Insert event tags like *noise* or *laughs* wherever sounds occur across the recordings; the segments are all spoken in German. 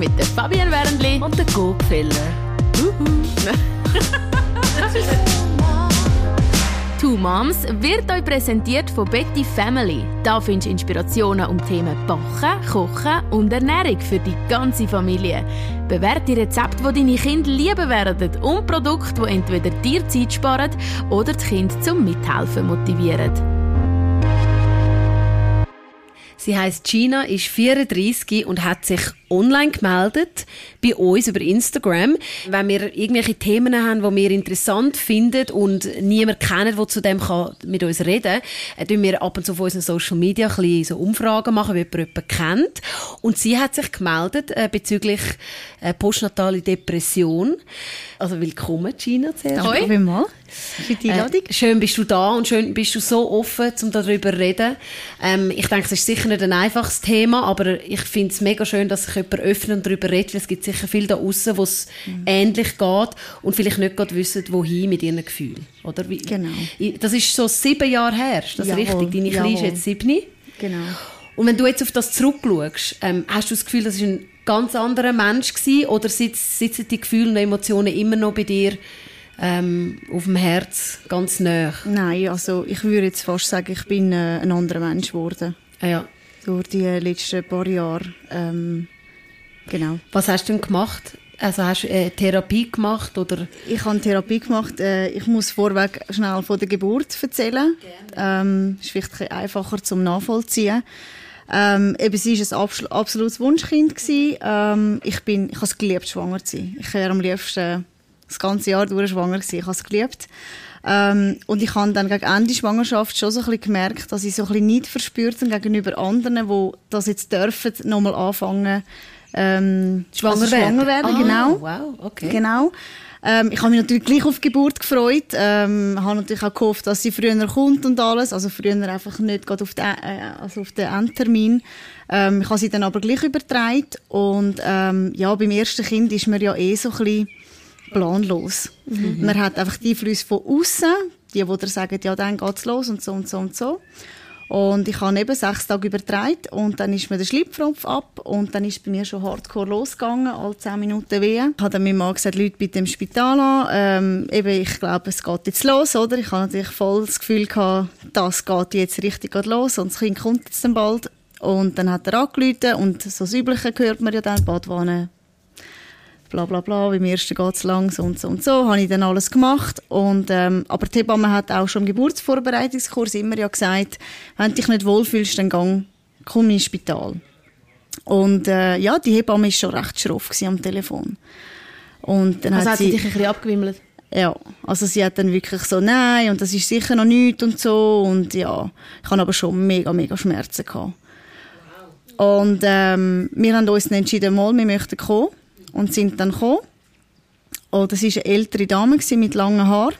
mit der Fabienne Wernli und der Gopfeller. *laughs* Two Moms wird euch präsentiert von Betty Family. Da findest du Inspirationen um Themen Backen, Kochen und Ernährung für die ganze Familie. Bewährte Rezepte, die deine Kinder lieben werden und Produkte, die entweder dir Zeit sparen oder die Kinder zum Mithelfen motivieren. Sie heißt Gina, ist 34 und hat sich online gemeldet bei uns über Instagram. Wenn wir irgendwelche Themen haben, die wir interessant finden und niemand kennt, der zu dem kann mit uns reden kann, äh, wir ab und zu auf unseren Social Media ein bisschen so Umfragen machen, wie jemand jemanden kennt. Und sie hat sich gemeldet äh, bezüglich äh, postnatale Depression. Also willkommen, Gina, zuerst. Danke vielmals für die Einladung. Äh, schön bist du da und schön bist du so offen, um darüber zu reden. Ähm, ich denke, es ist sicher nicht ein einfaches Thema, aber ich finde es mega schön, dass sich jemand öffnet und darüber redet, weil es gibt sicher viele da draußen, wo es mhm. ähnlich geht und vielleicht nicht gerade wissen, wohin mit ihren Gefühlen. Oder? Wie, genau. Das ist so sieben Jahre her, ist das Jawohl. richtig? Deine Kleine ist jetzt sieben. Genau. Und wenn du jetzt auf das zurückschaust, ähm, hast du das Gefühl, das ist ein ganz anderer Mensch gewesen, oder sitzen die Gefühle und Emotionen immer noch bei dir ähm, auf dem Herz ganz nah? Nein, also ich würde jetzt fast sagen, ich bin äh, ein anderer Mensch geworden. Ah, ja. Durch die letzten paar Jahre. Ähm, genau. Was hast du denn gemacht? Also hast du äh, Therapie gemacht oder? Ich habe Therapie gemacht. Äh, ich muss vorweg schnell von der Geburt erzählen. Ähm, ist vielleicht einfacher zum Nachvollziehen. Ähm, eben, sie war ein absolutes Wunschkind. Ähm, ich bin, ich habe es geliebt, schwanger zu sein. Ich wäre am liebsten das ganze Jahr durch schwanger gewesen. Ich habe es geliebt. Ähm, und ich habe dann gegen Ende der Schwangerschaft schon so ein bisschen gemerkt, dass ich so ein bisschen nicht verspürt habe gegenüber anderen, die das jetzt dürfen, nochmal anfangen, ähm, schwanger, also schwanger werden. Ah, genau. Wow, okay. Genau. Ähm, ich habe mich natürlich gleich auf die Geburt gefreut. Ähm, habe natürlich auch gehofft, dass sie früher kommt und alles. Also früher einfach nicht gerade auf den, äh, also auf den Endtermin. Ähm, ich habe sie dann aber gleich übertragen. Und ähm, ja, beim ersten Kind ist man ja eh so ein bisschen planlos. Mhm. Man hat einfach die Einflüsse von außen, die, die dir sagen, ja, dann geht's los und so und so und so. Und ich habe eben sechs Tage übertragen und dann ist mir der Schlipfropf ab und dann ist bei mir schon hardcore losgegangen, alle zehn Minuten wehen. Ich habe dann meinem Mann gesagt, Leute bitte im Spital an. Ähm, eben, ich glaube, es geht jetzt los, oder? Ich habe natürlich voll das Gefühl gehabt, das geht jetzt richtig los und das Kind kommt jetzt dann bald. Und dann hat er angerufen und so das Übliche hört man ja dann, Badwanne, bla bla bla, beim ersten geht es lang, so und so und so, habe ich dann alles gemacht. Und, ähm, aber die Hebamme hat auch schon im Geburtsvorbereitungskurs immer ja gesagt, wenn du dich nicht wohlfühlst, dann gang, komm ins Spital. Und äh, ja, die Hebamme war schon recht schroff am Telefon. Und dann also hat, hat sie dich ein bisschen abgewimmelt? Ja, also sie hat dann wirklich so, nein, und das ist sicher noch nichts und so. Und ja, ich hatte aber schon mega, mega Schmerzen. Gehabt. Und ähm, wir haben uns dann entschieden, mal, wir möchten kommen und sind dann gekommen. Oh, das war eine ältere Dame mit langen Haaren.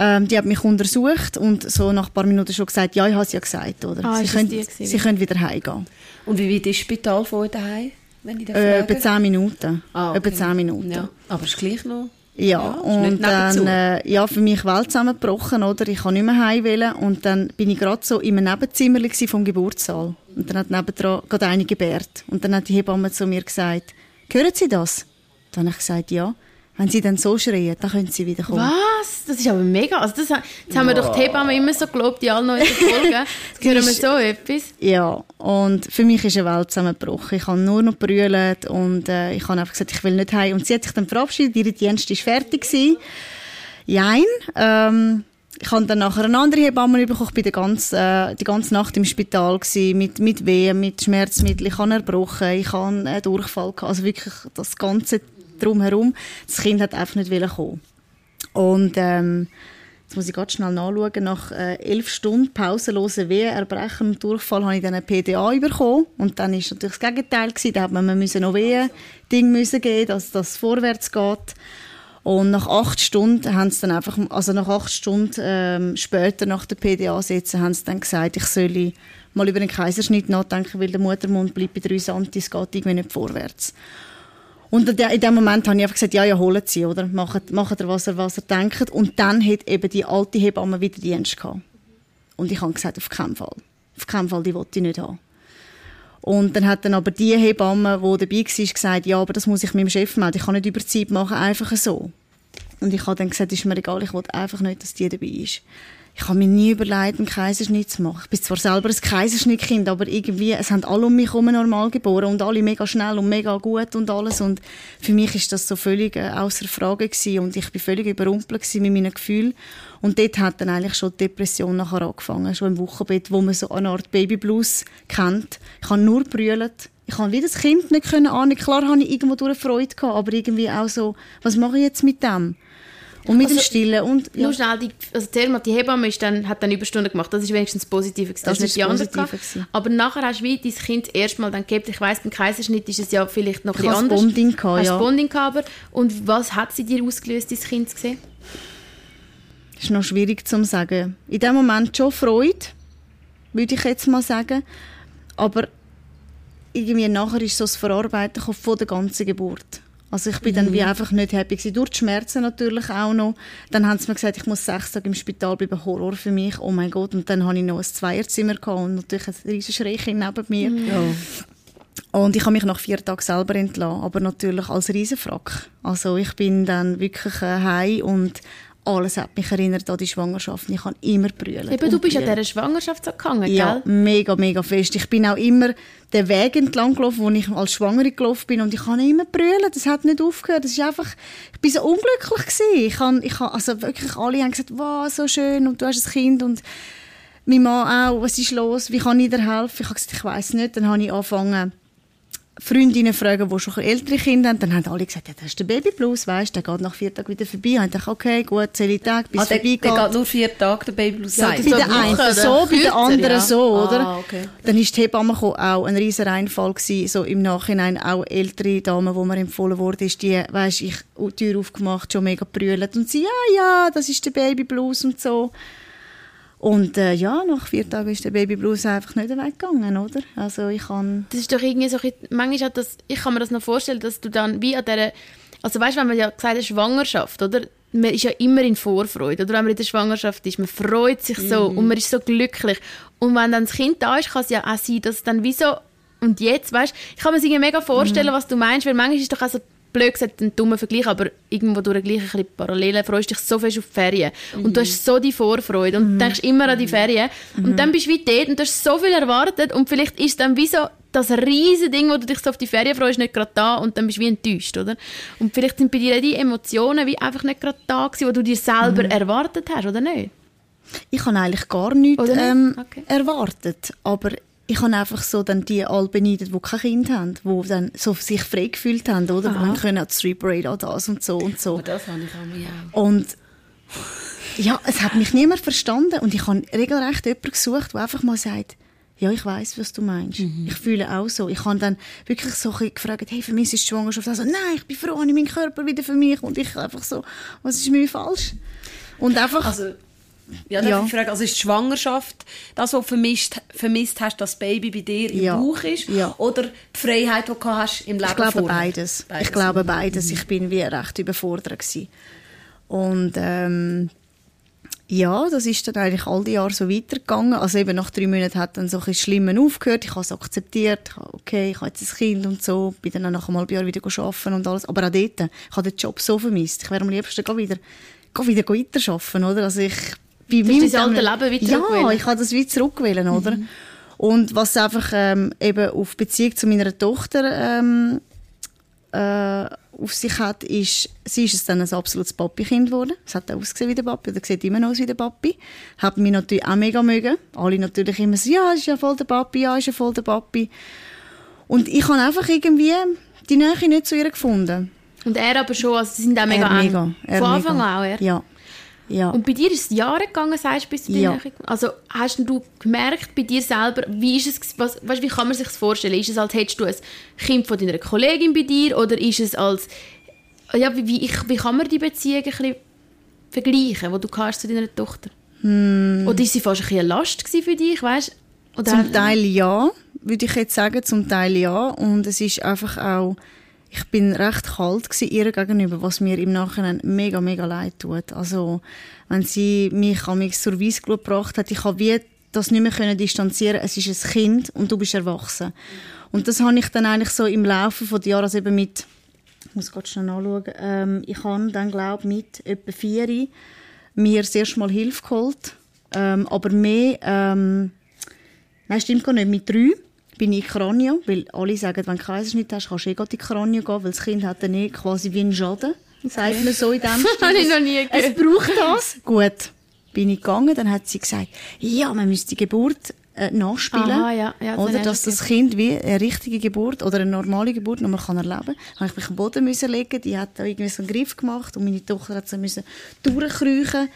Ähm, die hat mich untersucht und so nach ein paar Minuten schon gesagt, ja, ich habe es ja gesagt, oder? Ah, sie, können, sie können wieder heimgehen. Und wie weit ist das Spital von euch daheim, wenn ich äh, Etwa zehn Minuten. Ah, okay. Etwa zehn Minuten. Ja. Aber es ist gleich noch... Ja, ja und dann, äh, ja, für mich Welt zusammengebrochen, oder? Ich kann nicht mehr heim wählen. Und dann bin ich gerade so in einem Nebenzimmer vom Geburtssaal. Und dann hat nebendran gerade eine gebärt. Und dann hat die Hebamme zu mir gesagt, Hören Sie das? Dann habe ich gesagt, ja. Wenn sie dann so schreien, dann können sie wieder kommen. Was? Das ist aber mega. Also das, das haben wir doch die Hebammen immer so gelobt, die alle neuen Folgen. *laughs* Jetzt hören wir so etwas. Ja, und für mich ist eine Welt zusammengebrochen. Ich habe nur noch brüllt und äh, ich habe einfach gesagt, ich will nicht heim. Und sie hat sich dann verabschiedet, ihre Dienst war fertig. Gewesen. Jein. Ähm, ich habe dann nachher eine andere Hebamme bekommen. Ich war die ganze, äh, die ganze Nacht im Spital gewesen, mit, mit Wehen, mit Schmerzmitteln. Ich habe erbrochen, ich habe einen Durchfall gehabt. Also wirklich das Ganze drumherum. Das Kind hat einfach nicht kommen. Und, ähm, Jetzt muss ich ganz schnell nachschauen. Nach äh, elf Stunden pausenlosen Wehen, Erbrechen und Durchfall habe ich dann eine PDA bekommen. Und dann war natürlich das Gegenteil. Gewesen. Da hat man noch Wehen Ding müssen geben, dass das vorwärts geht. Und nach acht Stunden haben sie dann einfach, also nach acht Stunden ähm, später nach der PDA-Sitzung haben sie dann gesagt, ich soll mal über den Kaiserschnitt nachdenken, weil der Muttermund bleibt bei drei Santi, es geht irgendwie nicht vorwärts. Und in dem Moment habe ich einfach gesagt, ja, ja, holen Sie, oder? Macht, macht er, was er, was er denkt. Und dann hat eben die alte Hebamme wieder Dienst gehabt. Und ich habe gesagt, auf keinen Fall. Auf keinen Fall, die wollte ich nicht haben. Und dann hat dann aber die Hebamme, die dabei war, gesagt, ja, aber das muss ich meinem Chef melden. Ich kann nicht Überzeit machen, einfach so. Und ich habe dann gesagt, ist mir egal, ich will einfach nicht, dass die dabei ist. Ich habe mir nie überlegt, einen Kaiserschnitt zu machen. Ich bin zwar selber ein Kaiserschnittkind, aber irgendwie, es haben alle um mich herum normal geboren und alle mega schnell und mega gut und alles. Und für mich ist das so völlig äh, außer Frage gewesen und ich bin völlig überrumpelt mit meinen Gefühlen. Und dort hat dann eigentlich schon die Depression nachher angefangen, schon im Wochenbett, wo man so eine Art Babyblues kennt. Ich habe nur brüllt. Ich habe wie das Kind nicht können ahnen. Klar habe ich irgendwo durch Freude gehabt, aber irgendwie auch so, was mache ich jetzt mit dem? Und mit Also, dem Stillen. Und, ja. Nur schnell, die, also erzähl mal, die Hebamme ist dann, hat dann Überstunden gemacht. Das ist wenigstens das Positive. gewesen. Das hast nicht ist die das andere. Aber nachher hast du wie dein Kind erstmal dann gegeben. Ich weiss, beim Kaiserschnitt ist es ja vielleicht noch ein Ich bisschen habe das anders. Bonding gehabt, hast ja. das Bonding gehabt, aber. Und was hat sie dir ausgelöst, dein Kind zu sehen? Das ist noch schwierig zu sagen. In dem Moment schon Freude, würde ich jetzt mal sagen. Aber irgendwie nachher ist so das Verarbeiten von der ganzen Geburt. Also ich bin dann wie einfach nicht happy gewesen. Durch die Schmerzen natürlich auch noch. Dann haben sie mir gesagt, ich muss sechs Tage im Spital bleiben. Horror für mich. Oh mein Gott. Und dann hatte ich noch ein Zweierzimmer gehabt und natürlich ein riesiges Schreichen neben mir. Und ich habe mich nach vier Tagen selber entlassen, aber natürlich als Riesenfrack. Also ich bin dann wirklich äh, heim und alles hat mich erinnert an die Schwangerschaft. Ich habe immer brüllen. Eben, du bist an dieser Schwangerschaft so gegangen, ja, gell? mega, mega fest. Ich bin auch immer den Weg entlang gelaufen, wo ich als Schwangere gelaufen bin und ich habe immer brüllen. Das hat nicht aufgehört. Das ist einfach, ich bin so unglücklich gewesen. Ich habe, ich habe, also wirklich alle haben gesagt, wow, so schön und du hast ein Kind und mein Mann auch, was ist los, wie kann ich dir helfen? Ich habe gesagt, ich weiß nicht. Dann habe ich angefangen, Freundinnen fragen, die schon ältere Kinder haben. Dann haben alle gesagt, ja, das ist der Babyblues, weißt der geht nach vier Tagen wieder vorbei. Und ich dachte, okay, gut, zähle ich Tag, bis Ah, der, der vorbeigeht. geht nur vier Tage, der Babyblues Ja, Bei der einen Wochen, so, bei der anderen ja. so, oder? Ah, okay. Dann ist die Hebamme gekommen, auch ein riesen Reinfall gewesen, so im Nachhinein auch ältere Damen, wo mir empfohlen wurde, ist die, weisst, ich die Tür aufgemacht, schon mega brüllt und sie, ja, ja, das ist der Babyblues und so. Und äh, ja, nach vier Tagen ist der Babyblues einfach nicht weggegangen, oder? Also ich kann Das ist doch irgendwie so, manchmal hat das, ich kann mir das noch vorstellen, dass du dann wie an dieser, also weißt du, wenn man ja gesagt hat, Schwangerschaft, oder? Man ist ja immer in Vorfreude, oder wenn man in der Schwangerschaft ist, man freut sich so und man ist so glücklich. Und wenn dann das Kind da ist, kann es ja auch sein, dass dann wie so, und jetzt, weißt du, ich kann mir irgendwie mega vorstellen, was du meinst, weil manchmal ist doch auch so, blöd gesagt, ein dummer Vergleich, aber irgendwo durch gleich ein bisschen Parallelen freust dich so fest auf die Ferien. Und du hast so die Vorfreude und denkst immer an die Ferien. Und dann bist du wie dort und du hast so viel erwartet und vielleicht ist dann wie so das riesige Ding, wo du dich so auf die Ferien freust, nicht gerade da und dann bist du wie enttäuscht, oder? Und vielleicht sind bei dir die Emotionen wie einfach nicht gerade da gewesen, die du dir selber erwartet hast, oder nicht? Ich habe eigentlich gar nichts nicht? ähm, Okay. erwartet, aber ich habe einfach so dann die alle beneidet, die kein Kind haben, die dann so sich frei gefühlt haben, oder? Die haben können die Street Parade, an das und so und so. Aber das habe ich auch auch. Und ja, es hat mich niemand verstanden und ich habe regelrecht jemanden gesucht, der einfach mal sagt, ja, ich weiß, was du meinst. Ich fühle auch so. Ich habe dann wirklich so gefragt, hey, für mich ist die Schwangerschaft also, nein, ich bin froh, ich meinen Körper wieder für mich und ich einfach so, was ist mir falsch? Und einfach, Also, ja, darf Ja. ich fragen, also ist die Schwangerschaft das, was du vermisst, vermisst hast, dass das Baby bei dir im Ja. Bauch ist? Ja. Oder die Freiheit, die du hast im Leben Ich glaube vorher? beides. Ich glaube beides. Ich bin wie recht überfordert gewesen. Und ähm, ja, das ist dann eigentlich all die Jahre so weitergegangen. Also eben nach drei Monaten hat dann so ein Schlimmen aufgehört. Ich habe es akzeptiert. Okay, ich habe jetzt ein Kind und so. Bin dann nach einem halben Jahr wieder arbeiten und alles. Aber auch dort, ich habe den Job so vermisst. Ich wäre am liebsten wieder, wieder weiterarbeiten, oder? Also ich bei hast meinem- dein alte Leben wieder Ja, ich habe das wieder zurückwählen, oder? Und was einfach ähm, eben auf Beziehung zu meiner Tochter ähm, äh, auf sich hat, ist, sie ist es dann ein absolutes Papi-Kind geworden. Es hat auch ausgesehen wie der Papi, oder sieht immer noch aus wie der Papi. Hat mich natürlich auch mega mögen. Alle natürlich immer so, ja, ist ja voll der Papi, ja, ist ja voll der Papi. Und ich habe einfach irgendwie die Nähe nicht zu ihr gefunden. Und er aber schon, also sie sind auch mega er eng. mega. Von Anfang mega. an auch, er? Ja. Ja. Und bei dir ist es Jahre gegangen, sagst du, bis du Ja. Also hast du gemerkt bei dir selber, wie ist es, was, weißt, wie kann man sich das vorstellen? Ist es, als hättest du ein Kind von deiner Kollegin bei dir oder ist es als, ja, wie, wie, wie kann man die Beziehung ein bisschen vergleichen, die du hast zu deiner Tochter? Oder ist sie fast ein bisschen eine Last für dich, weißt? Oder Zum Teil ja, würde ich jetzt sagen, zum Teil ja. Und es ist einfach auch, ich bin recht kalt gewesen ihr gegenüber, was mir im Nachhinein mega, mega leid tut. Also, wenn sie mich an mich zur Weissglut gebracht hat, ich habe wie das nicht mehr können distanzieren Es ist ein Kind und du bist erwachsen. Und das habe ich dann eigentlich so im Laufe von Jahren, also eben mit, ich muss gerade schnell nachschauen, ähm, ich habe dann, glaube mit etwa vier mir das erste Mal Hilfe geholt. Ähm, aber mehr, ähm, nein, stimmt gar nicht, mit drei bin ich Kranio, weil alle sagen, wenn du Kaiserschnitt hast, kannst du eh in die Kranio gehen, weil das Kind hat dann eh quasi wie einen Schaden, sagt man so in dem *laughs* Habe ich noch nie gehört. Es braucht das. Gut, bin ich gegangen, dann hat sie gesagt, ja, man müsste die Geburt äh, nachspielen. Aha, ja, ja, das oder dass das Kind wie eine richtige Geburt oder eine normale Geburt noch mal kann erleben kann. Habe ich mich am Boden müssen legen, die hat da irgendwie so einen Griff gemacht und meine Tochter hat so müssen durchkriechen.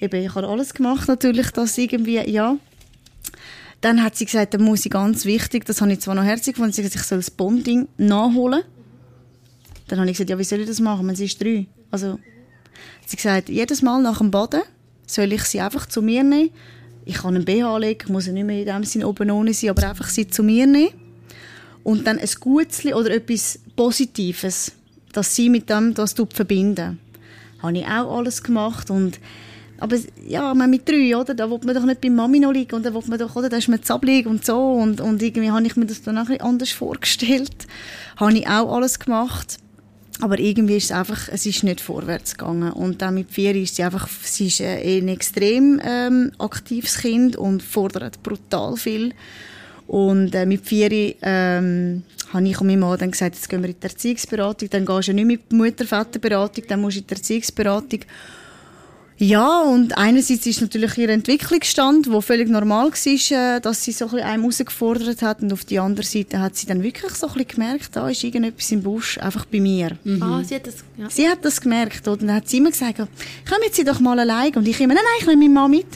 Eben, ich habe alles gemacht natürlich, dass irgendwie, ja. Dann hat sie gesagt, dann muss ich ganz wichtig, das habe ich zwar noch herzig gefunden, sie hat gesagt, ich soll das Bonding nachholen. Dann habe ich gesagt, ja, wie soll ich das machen, wenn sie ist drei? Also, sie gesagt, jedes Mal nach dem Baden soll ich sie einfach zu mir nehmen. Ich kann einen BH legen, muss nicht mehr in dem Sinne oben ohne sein, aber einfach sie zu mir nehmen. Und dann ein Gutzli oder etwas Positives, dass sie mit dem das verbinden. Habe ich auch alles gemacht und aber ja, man mit drei, oder? Da will man doch nicht bei Mami noch liegen und da will man doch, oder? Da ist man zappelig und so und, und irgendwie habe ich mir das dann auch anders vorgestellt. *laughs* Habe ich auch alles gemacht. Aber irgendwie ist es einfach, es ist nicht vorwärts gegangen. Und dann mit vier ist sie einfach, sie ist äh, ein extrem ähm, aktives Kind und fordert brutal viel. Und äh, mit vier ähm, habe ich und mein Mann dann gesagt, jetzt gehen wir in die Erziehungsberatung. Dann gehst du nicht mit Mutter-Vater-Beratung, dann musst du in die Erziehungsberatung. Ja, und einerseits ist natürlich ihr Entwicklungsstand, wo völlig normal war, äh, dass sie so ein bisschen einem herausgefordert hat und auf die andere Seite hat sie dann wirklich so ein bisschen gemerkt, da ist irgendetwas im Busch, einfach bei mir. Ah, sie hat das, ja. Sie hat das gemerkt und dann hat sie immer gesagt, kommen Sie doch mal allein und ich immer, nein, nein, ich nehme meine Mama mit.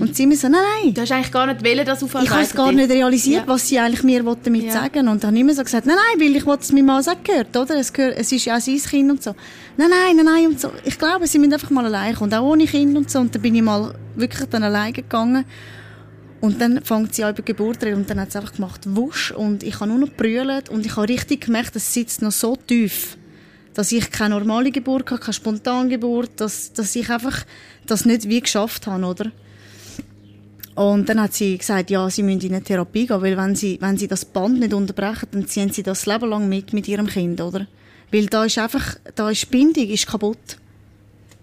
Und sie immer so, nein, nein. Du hast eigentlich gar nicht wollen, dass Ich habe es gar nicht realisiert, Ja. was sie eigentlich mir damit Ja. sagen Und dann habe immer so gesagt, nein, nein, weil ich wollte es meinem Mann sagen gehört, oder? Es, gehört, es ist ja auch sein Kind und so. Nein, nein, nein, nein und so. Ich glaube, sie müssen einfach mal allein kommen, auch ohne Kind und so. Und dann bin ich mal wirklich dann alleine gegangen. Und dann fängt sie an über Geburt reden und dann hat sie einfach gemacht, wusch. Und ich habe nur noch brüllt und ich habe richtig gemerkt, es sitzt noch so tief, dass ich keine normale Geburt hatte, keine Spontangeburt, dass, dass ich einfach das nicht wie geschafft habe, oder? Und dann hat sie gesagt, ja, sie müssen in eine Therapie gehen, weil wenn sie, wenn sie das Band nicht unterbrechen, dann ziehen sie das Leben lang mit mit ihrem Kind, oder? Weil da ist einfach, da ist Bindung ist kaputt.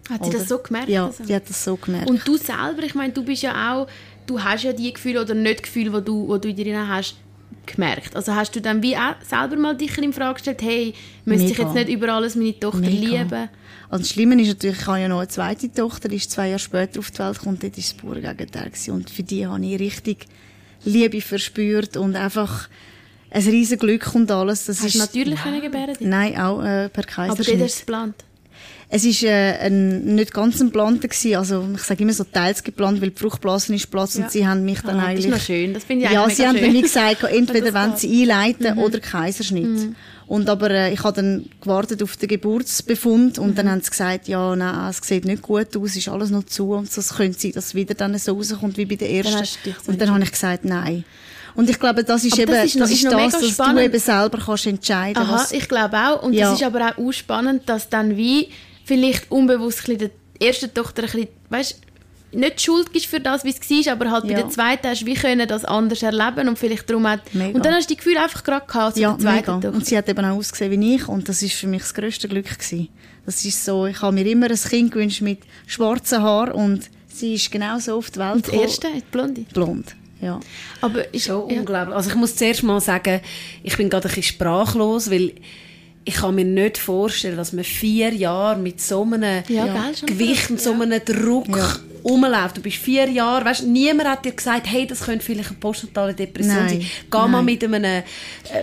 Hat sie oder? das so gemerkt? Ja, also? die hat das so gemerkt. Und du selber, ich meine, du bist ja auch, du hast ja die Gefühle oder nicht Gefühle, die du, die du in dir hast, gemerkt. Also hast du dann wie auch selber mal dich in Frage gestellt, hey, müsste ich Mega. jetzt nicht über alles meine Tochter Mega. lieben? Also das Schlimme ist natürlich, ich habe ja noch eine zweite Tochter, die ist zwei Jahre später auf die Welt gekommen, dort war es pure Gegenteil. Und für die habe ich richtig Liebe verspürt und einfach ein riesen Glück und alles. Das Hast ist, natürlich können gebären? Nein, auch äh, per Aber dort Kaiserschnitt. hast du es geplant. Es war äh, ein, nicht ganz ein gewesen. also ich sage immer so teils geplant, weil die Fruchtblase ist Platz Ja. und sie haben mich dann Ah, das ist eigentlich... noch schön, das finde ich Ja, eigentlich sie haben schön. mir gesagt, *laughs* entweder Das wenn geht. sie einleiten oder Kaiserschnitt. Und aber äh, ich habe dann gewartet auf den Geburtsbefund und dann haben sie gesagt, ja, nein, es sieht nicht gut aus, ist alles noch zu und so, es könnte sein, dass es wieder dann so rauskommt wie bei der ersten. so und dann habe ich gesagt, nein. Und ich glaube, das ist Aber eben das das, ist noch- ist das mega dass du eben selber kannst entscheiden Aha, was ich glaube auch. Und Ja. das ist aber auch, auch spannend, dass dann wie vielleicht unbewusst ein bisschen der ersten Tochter ein bisschen, weißt, nicht schuld ist für das, wie es war, aber halt bei Ja. der zweiten hast du wie können das anders erleben und vielleicht darum hat... Mega. Und dann hast du die Gefühle einfach gerade gehabt Ja, der zweiten mega. Tochter. Und sie hat eben auch ausgesehen wie ich und das ist für mich das grösste Glück gewesen. Das ist so, ich habe mir immer ein Kind gewünscht mit schwarzen Haaren und sie ist genau so auf die Welt Und das erste, die Blonde. blond. Ja. Aber ist, Schon ja. unglaublich. Also ich muss zuerst mal sagen, ich bin gerade ein bisschen sprachlos, weil ich kann mir nicht vorstellen, dass man vier Jahre mit so einem Ja, Gewicht und so einem Druck Ja. rumläuft. Du bist vier Jahre, weißt, niemand hat dir gesagt, hey, das könnte vielleicht eine postnatale Depression Nein. sein. Geh mal Nein. mit einem äh,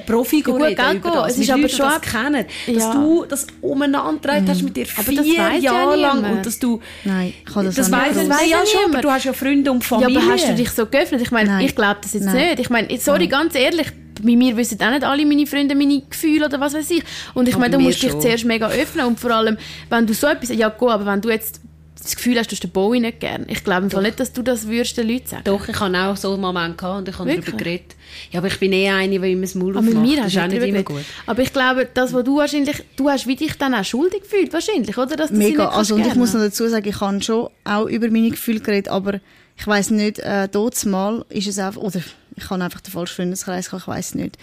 Profi Ja, gut, reden über das. Es ist aber schon das kennen. Dass Ja. du das umeinander hast mit dir Aber das vier ja Jahre lang und dass du... Nein, ich habe das, Das weiss weiss ja ja schon, aber du hast ja Freunde und Ja, Familie. aber hast du dich so geöffnet? Ich meine, Nein. ich glaube das jetzt Nein. nicht. Ich meine, sorry, ganz ehrlich, bei mir wissen auch nicht alle meine Freunde meine Gefühle oder was weiß ich. Und ich Aber meine, du mir musst dich schon. zuerst mega öffnen und vor allem, wenn du so etwas, ja gut, aber wenn du jetzt das Gefühl hast, du hast den Bowie nicht gern, ich glaube im Fall nicht, dass du das würdest den Leuten sagen. Doch, ich habe auch so einen Moment gehabt und ich habe darüber geredet. Ja, aber ich bin eh eine, die immer das Maul Aber mit aufmacht. mir das ist du auch nicht immer gut. Aber ich glaube, das, was du wahrscheinlich, du hast wie dich dann auch schuldig gefühlt, wahrscheinlich, oder? Dass du Mega. nicht Also, und ich muss noch dazu sagen, ich habe schon auch über meine Gefühle geredet, aber Ich weiß nicht, äh, dort mal ist es einfach, oder ich kann einfach den falschen Freundeskreis, ich weiß nicht.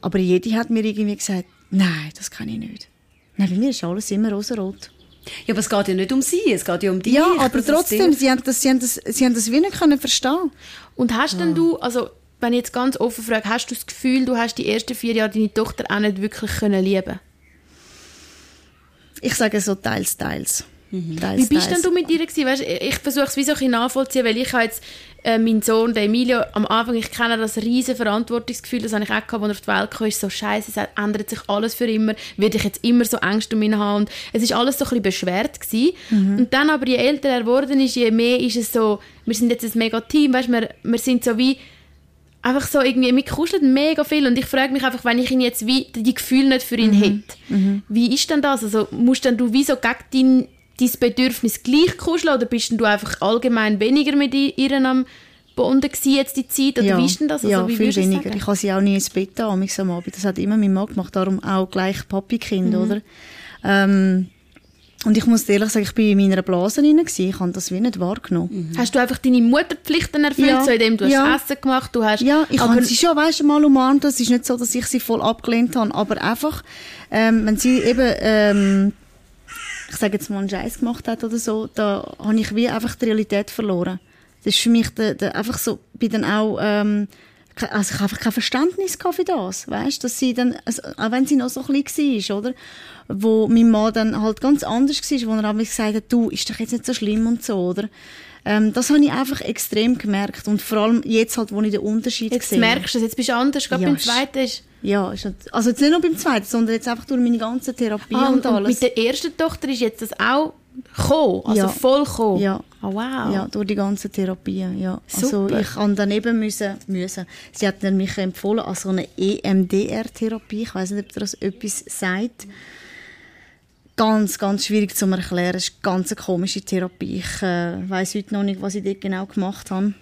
Aber jede hat mir irgendwie gesagt, nein, das kann ich nicht. Nein, bei mir ist alles immer rosarot. Ja, aber es geht ja nicht um sie, es geht ja um dich. Ja, aber trotzdem, sie haben, das, sie, haben das, sie haben das wie nicht können verstehen Und hast denn du, also wenn ich jetzt ganz offen frage, hast du das Gefühl, du hast die ersten vier Jahre deine Tochter auch nicht wirklich können lieben Ich sage so teils, teils. Mhm. Teils, wie bist teils. denn du mit ihr gewesen? Weißt, ich versuche es wie so ein nachvollziehen, weil ich habe jetzt äh, mein Sohn, der Emilio, am Anfang, ich kenne das riesen Verantwortungsgefühl, das habe ich auch gehabt, als er auf die Welt kam, ist so scheiße, es ändert sich alles für immer, werde ich jetzt immer so Angst um ihn haben und es ist alles so ein bisschen beschwert gewesen. Mhm. Und dann aber, je älter er geworden ist, je mehr ist es so, wir sind jetzt ein mega Team, weißt, wir, wir sind so wie einfach so irgendwie, mir kuschelt mega viel und ich frage mich einfach, wenn ich ihn jetzt wie, die Gefühle nicht für ihn mhm. hätte, mhm. wie ist denn das? Also musst dann du wie so gegen dein, dein Bedürfnis gleich kuscheln oder bist du einfach allgemein weniger mit ihr am Bonden jetzt die Zeit oder ja. wie ist denn das? Also, ja, viel weniger. Ich habe sie auch nie ins Bett am Abend. Das hat immer mein Mann gemacht, darum auch gleich Papi-Kind, mhm. oder? Ähm, und ich muss ehrlich sagen, ich bin in meiner Blase rein, ich habe das wie nicht wahrgenommen. Mhm. Hast du einfach deine Mutterpflichten erfüllt, ja. so indem du ja. Essen gemacht, du hast... Ja, ich habe sie schon, weißt du, mal umarmt, es ist nicht so, dass ich sie voll abgelehnt habe, aber einfach, ähm, wenn sie eben, ähm, ich sage jetzt mal einen Scheiß gemacht hat oder so, da habe ich wie einfach die Realität verloren. Das ist für mich der, der, einfach so, bin dann auch, ähm, also ich habe einfach kein Verständnis für das, weißt, dass sie dann, also, auch wenn sie noch so klein war, oder, wo mein Mann dann halt ganz anders war, wo er aber gesagt hat, du, ist doch jetzt nicht so schlimm und so, oder? Ähm, das habe ich einfach extrem gemerkt und vor allem jetzt halt, wo ich den Unterschied jetzt gesehen merkst du es, jetzt bist du anders, gerade ja, beim zweiten ist... Ja, also jetzt nicht nur beim zweiten, sondern jetzt einfach durch meine ganze Therapie ah, und, und alles. mit der ersten Tochter ist jetzt das auch gekommen, also ja. voll gekommen? Ja. Oh, wow. Ja, durch die ganze Therapie, ja. Also Super. Also ich habe dann eben müssen, müssen. Sie hat mich empfohlen an so eine EMDR-Therapie, ich weiß nicht, ob das etwas sagt. Ganz, ganz schwierig zu erklären. Es ist eine ganz komische Therapie. Ich äh, weiß heute noch nicht, was ich dort genau gemacht habe.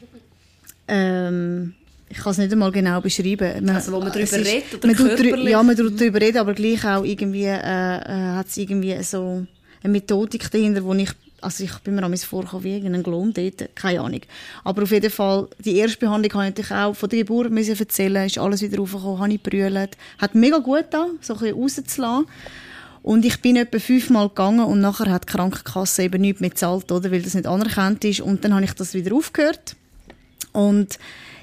Ähm, ich kann es nicht einmal genau beschreiben. Man, also wo man darüber redet oder man körperlich? Ja, man darüber reden, aber gleich auch irgendwie äh, äh, hat es irgendwie so eine Methodik dahinter, wo ich also ich bin mir an vorgekommen wie irgendein Glom dort, keine Ahnung. Aber auf jeden Fall, die erste Behandlung habe ich natürlich auch von der Geburt müssen erzählen, ist alles wieder raufgekommen, habe ich brüllt. Hat mega gut da, so ein bisschen rauszulassen. Und ich bin etwa fünfmal gegangen und nachher hat die Krankenkasse eben nichts mehr gezahlt, oder, weil das nicht anerkannt ist. Und dann habe ich das wieder aufgehört. Und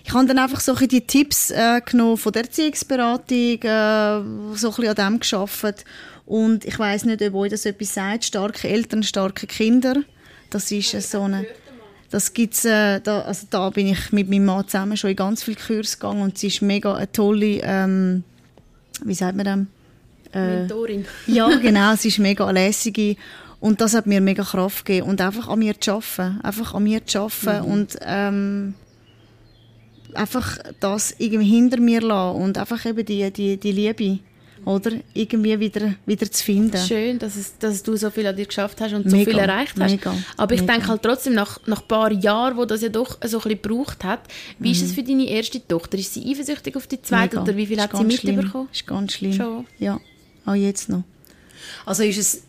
ich habe dann einfach so ein die Tipps äh, genommen von der Erziehungsberatung, äh, so ein bisschen an dem geschafft. Und ich weiß nicht, ob euch das etwas sagt. Starke Eltern, starke Kinder. Das ist äh, so eine... Das gibt's, äh, da, also da bin ich mit meinem Mann zusammen schon in ganz viele Kurse gegangen und sie ist mega eine tolle, ähm, wie sagt man das? Äh, Mentorin. ja, *laughs* genau, sie ist mega lässige und das hat mir mega Kraft gegeben und einfach an mir zu arbeiten, einfach an mir zu arbeiten mhm. und ähm, einfach das irgendwie hinter mir lassen und einfach eben die, die, die Liebe oder irgendwie wieder, wieder zu finden. Schön, dass, es, dass du so viel an dir geschafft hast und mega, so viel erreicht hast. Mega, Aber ich mega. denke halt trotzdem, nach, nach ein paar Jahren, wo das ja doch so ein bisschen gebraucht hat, wie mhm. ist es mhm. für deine erste Tochter? Ist sie eifersüchtig auf die zweite oder wie viel hat sie mitbekommen? Ist ganz schlimm. Schon. Ja, auch jetzt noch. Also ist es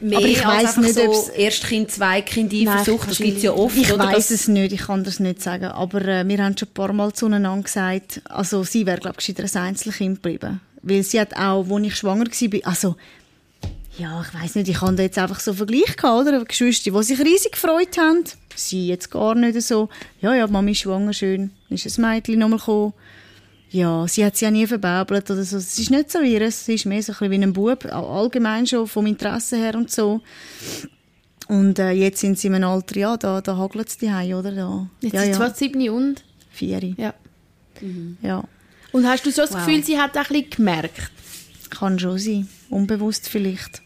mehr aber ich weiß nicht, so ob Erstkind, Zweikind Eifersucht, das gibt es ja oft. Ich weiß es nicht, ich kann das nicht sagen. Aber äh, wir haben schon ein paar Mal zueinander gesagt, also sie wäre, glaube ich, ein Einzelkind geblieben. Weil sie hat auch, als ich schwanger war, also, ja, ich weiß nicht, ich habe da jetzt einfach so einen Vergleich gehabt, oder? Geschwister, die sich riesig gefreut haben. Sie jetzt gar nicht so. Ja, ja, Mami ist schwanger, schön. Ist ein Mädchen nochmal gekommen. Ja, sie hat sie ja nie verbäbelt oder so. Es ist nicht so wie es ist mehr so ein bisschen wie ein Bub, allgemein schon vom Interesse her und so. Und äh, jetzt sind sie in einem Alter, ja, da, da hagelt es die oder? Da. Jetzt ja, sind ja. sieben und? Vier. Ja. Mhm. ja. Und hast du so das wow. Gefühl, sie hat auch ein bisschen gemerkt? Kann schon sein. Unbewusst vielleicht.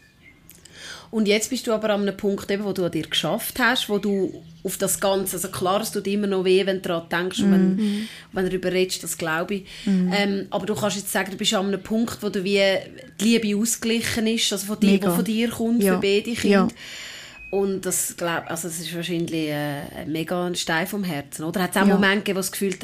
Und jetzt bist du aber an einem Punkt, eben, wo du an dir geschafft hast, wo du auf das Ganze, also klar, es tut immer noch weh, wenn du daran denkst, mm. wenn, mhm. wenn du darüber redest, das glaube ich. Mm. Ähm, aber du kannst jetzt sagen, du bist an einem Punkt, wo du wie die Liebe ausgeglichen ist, also von dir, von dir kommt, ja. für beide Kinder. Ja. Und das, glaub, also das ist wahrscheinlich äh, mega ein Stein vom Herzen, oder? Hat es auch ja. Momente gegeben, wo du das Gefühl,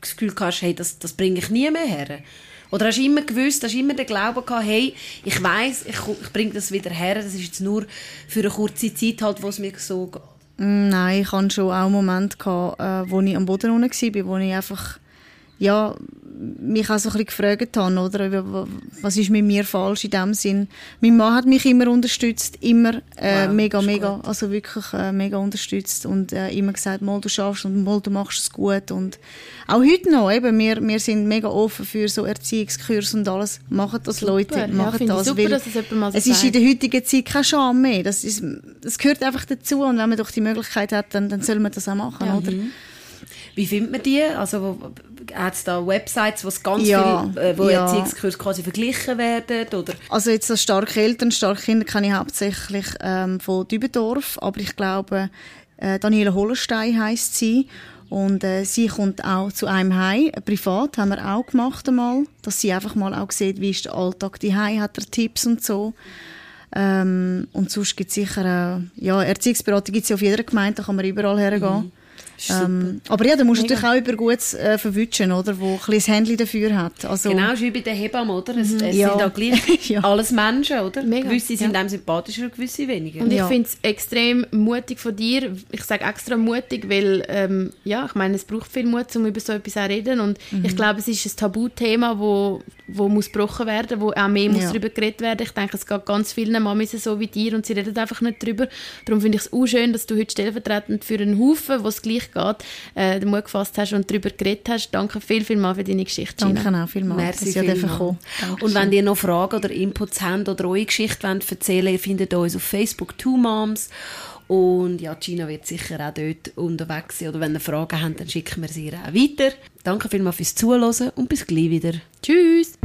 das Gefühl hast, hey, das, das bringe ich nie mehr her? Oder hast du immer gewusst, hast du immer den Glauben gehabt, hey, ich weiß, ich, ich bringe das wieder her, das ist jetzt nur für eine kurze Zeit halt, wo es mir so Mm, nein, ich hatte schon auch Momente, gehabt, äh, wo ich am Boden unten war, wo ich einfach ja, mich auch so ein bisschen gefragt habe, oder? Was ist mit mir falsch in dem Sinn? Mein Mann hat mich immer unterstützt, immer äh, wow, mega, mega, gut. also wirklich äh, mega unterstützt und äh, immer gesagt, mal du schaffst und mal du machst es gut und auch heute noch, eben, wir, wir sind mega offen für so Erziehungskurs und alles. Machen das super. Leute, machen ja, das. Super, weil mal so es ist in der heutigen Zeit kein Scham mehr. Das, ist, das gehört einfach dazu und wenn man doch die Möglichkeit hat, dann, dann soll man das auch machen, ja. oder? Mhm. Wie findet man die? Also hat es da Websites, wo ganz ja, viel, äh, wo ja. Erziehungskurse quasi verglichen werden? Oder? Also jetzt das starke Eltern, starke Kinder kenne ich hauptsächlich ähm, von Dübendorf, aber ich glaube, äh, Daniela Hollenstein heißt sie und äh, sie kommt auch zu einem Heim, privat, haben wir auch gemacht einmal, dass sie einfach mal auch sieht, wie ist der Alltag die hat er Tipps und so. Ähm, und sonst gibt es sicher, äh, ja, Erziehungsberatung gibt es ja auf jeder Gemeinde, da kann man überall hergehen. Mhm. Ähm, aber ja, da musst du natürlich auch über Gutes äh, verwutschen, oder? Wo ein das Handy dafür hat. Also, genau, wie bei den Hebammen, oder? Es, es ja. sind auch gleich *laughs* ja. alles Menschen, oder? Mega. Gewisse sind ja. einem sympathischer, gewisse weniger. Und ich ja. finde es extrem mutig von dir. Ich sage extra mutig, weil, ähm, ja, ich meine, es braucht viel Mut, um über so etwas zu reden. Und mhm. ich glaube, es ist ein Tabuthema, wo, wo muss gebrochen werden, wo auch mehr muss darüber geredet werden. Ich denke, es geht ganz vielen Mamis so wie dir und sie reden einfach nicht darüber. Darum finde ich es auch schön, dass du heute stellvertretend für einen Haufen, wo es gleich geht, äh, den Mut gefasst hast und darüber geredet hast. Danke viel, viel mal für deine Geschichte, Gina. Danke auch vielmals, Merci dass ihr kommen Und wenn ihr noch Fragen oder Inputs habt oder eure Geschichte wollt erzählen ihr findet uns auf Facebook Two Moms und ja, Gina wird sicher auch dort unterwegs sein. Oder wenn ihr Fragen habt, dann schicken wir sie auch weiter. Danke vielmals fürs Zuhören und bis gleich wieder. Tschüss!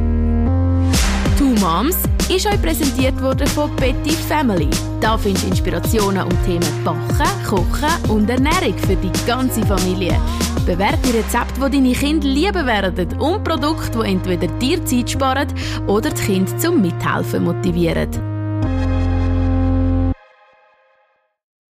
Two Moms ist euch präsentiert worden von Betty Family. Da findest du Inspirationen um Themen Backen, Kochen und Ernährung für die ganze Familie. Bewerte Rezepte, die deine Kinder lieben werden und Produkte, die entweder dir Zeit sparen oder das Kind zum Mithelfen motivieren.